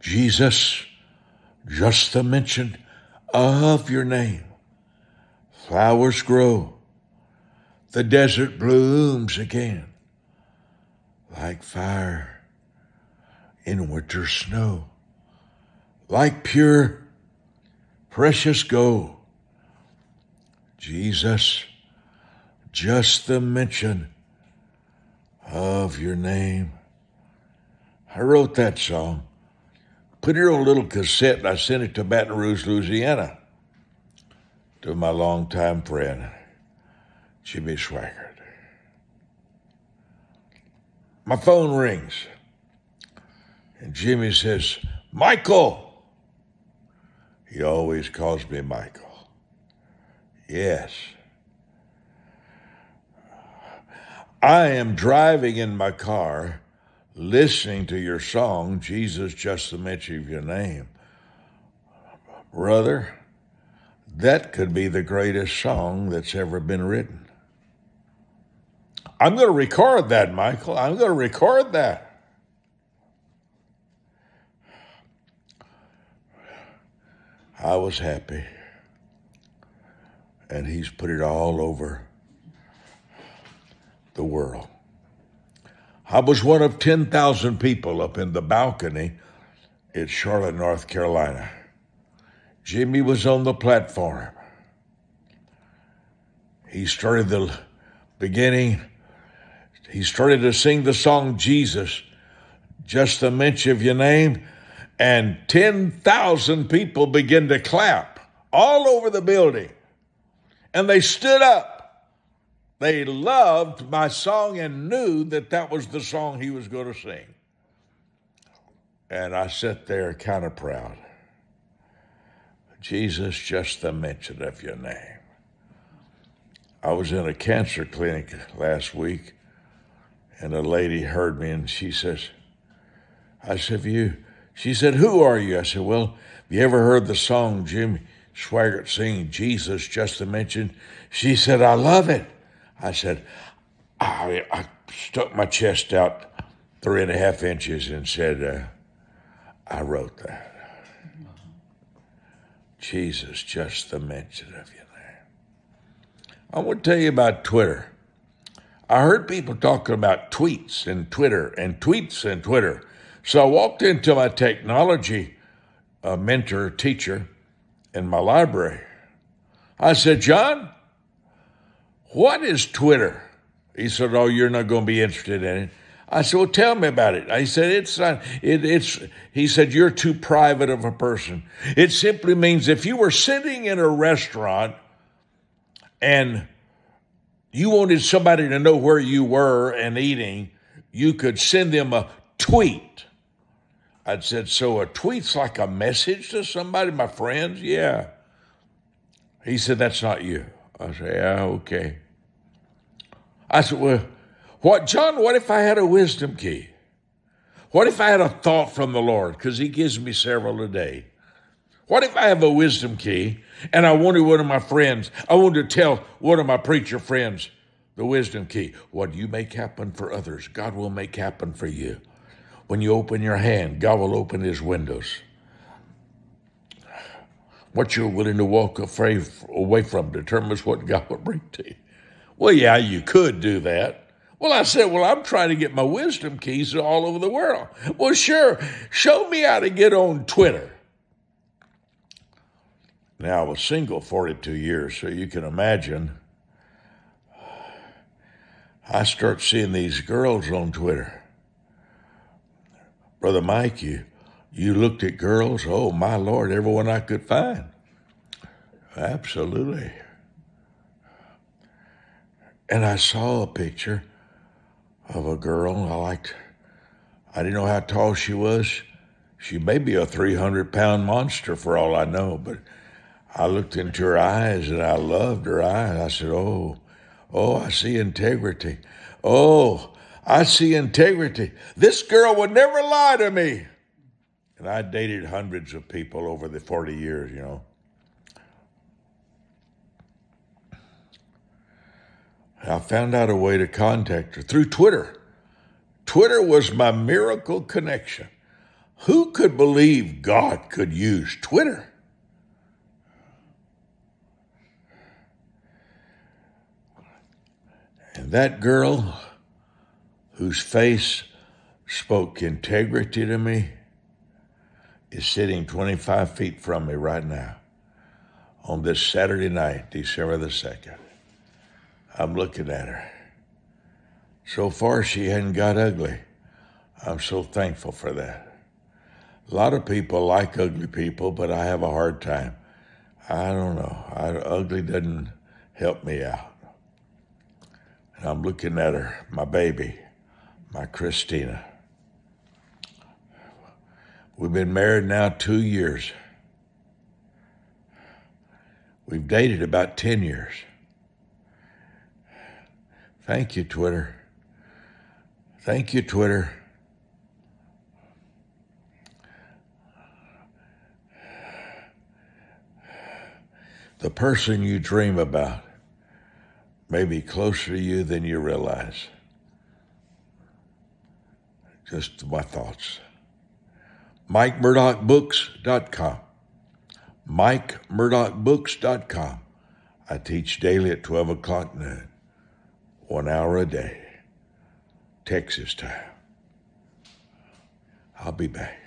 Jesus, just the mention of your name, flowers grow, the desert blooms again, like fire in winter snow, like pure, precious gold. Jesus, just the mention of your name. I wrote that song, put it on a little cassette, and I sent it to Baton Rouge, Louisiana, to my longtime friend, Jimmy Swaggart. My phone rings, and Jimmy says, Michael. He always calls me Michael. Yes. I am driving in my car, listening to your song, Jesus, just the mention of your name. Brother, that could be the greatest song that's ever been written. I'm going to record that, Michael. I'm going to record that. I was happy. And he's put it all over the world. I was one of 10,000 people up in the balcony in Charlotte, North Carolina. Jimmy was on the platform. He started the beginning, he started to sing the song Jesus, just the mention of your name, and 10,000 people began to clap all over the building. And they stood up. They loved my song and knew that that was the song he was going to sing. And I sat there kind of proud. Jesus, just the mention of your name. I was in a cancer clinic last week, and a lady heard me and she says, I said, you, she said, who are you? I said, well, have you ever heard the song Jim Swaggart singing, Jesus, just to mention? She said, I love it. I said, I, I stuck my chest out three and a half inches and said, uh, I wrote that. Jesus, just the mention of your name. I want to tell you about Twitter. I heard people talking about tweets and Twitter and tweets and Twitter. So I walked into my technology uh, mentor, teacher in my library. I said, John, what is Twitter? He said, Oh, you're not going to be interested in it. I said, Well, tell me about it. I said, It's not, it, it's, he said, You're too private of a person. It simply means if you were sitting in a restaurant and you wanted somebody to know where you were and eating, you could send them a tweet. I said, So a tweet's like a message to somebody, my friends? Yeah. He said, That's not you. I said, Yeah, okay. I said, Well, what, John, what if I had a wisdom key? What if I had a thought from the Lord? Because He gives me several a day. What if I have a wisdom key and I wanted one of my friends, I wanted to tell one of my preacher friends the wisdom key? What you make happen for others, God will make happen for you. When you open your hand, God will open His windows. What you're willing to walk away from determines what God will bring to you. Well, yeah, you could do that. Well, I said, well, I'm trying to get my wisdom keys all over the world. Well, sure, show me how to get on Twitter. Now, I was single 42 years, so you can imagine. I start seeing these girls on Twitter. Brother Mike, you, you looked at girls? Oh, my Lord, everyone I could find. Absolutely. And I saw a picture of a girl I liked. I didn't know how tall she was. She may be a 300 pound monster for all I know, but I looked into her eyes and I loved her eyes. I said, Oh, oh, I see integrity. Oh, I see integrity. This girl would never lie to me. And I dated hundreds of people over the 40 years, you know. I found out a way to contact her through Twitter. Twitter was my miracle connection. Who could believe God could use Twitter? And that girl whose face spoke integrity to me is sitting 25 feet from me right now on this Saturday night, December the 2nd. I'm looking at her. So far, she hadn't got ugly. I'm so thankful for that. A lot of people like ugly people, but I have a hard time. I don't know. I, ugly doesn't help me out. And I'm looking at her, my baby, my Christina. We've been married now two years. We've dated about 10 years. Thank you, Twitter. Thank you, Twitter. The person you dream about may be closer to you than you realize. Just my thoughts. MikeMurdockBooks.com. MikeMurdockBooks.com. I teach daily at 12 o'clock noon, one hour a day, Texas time. I'll be back.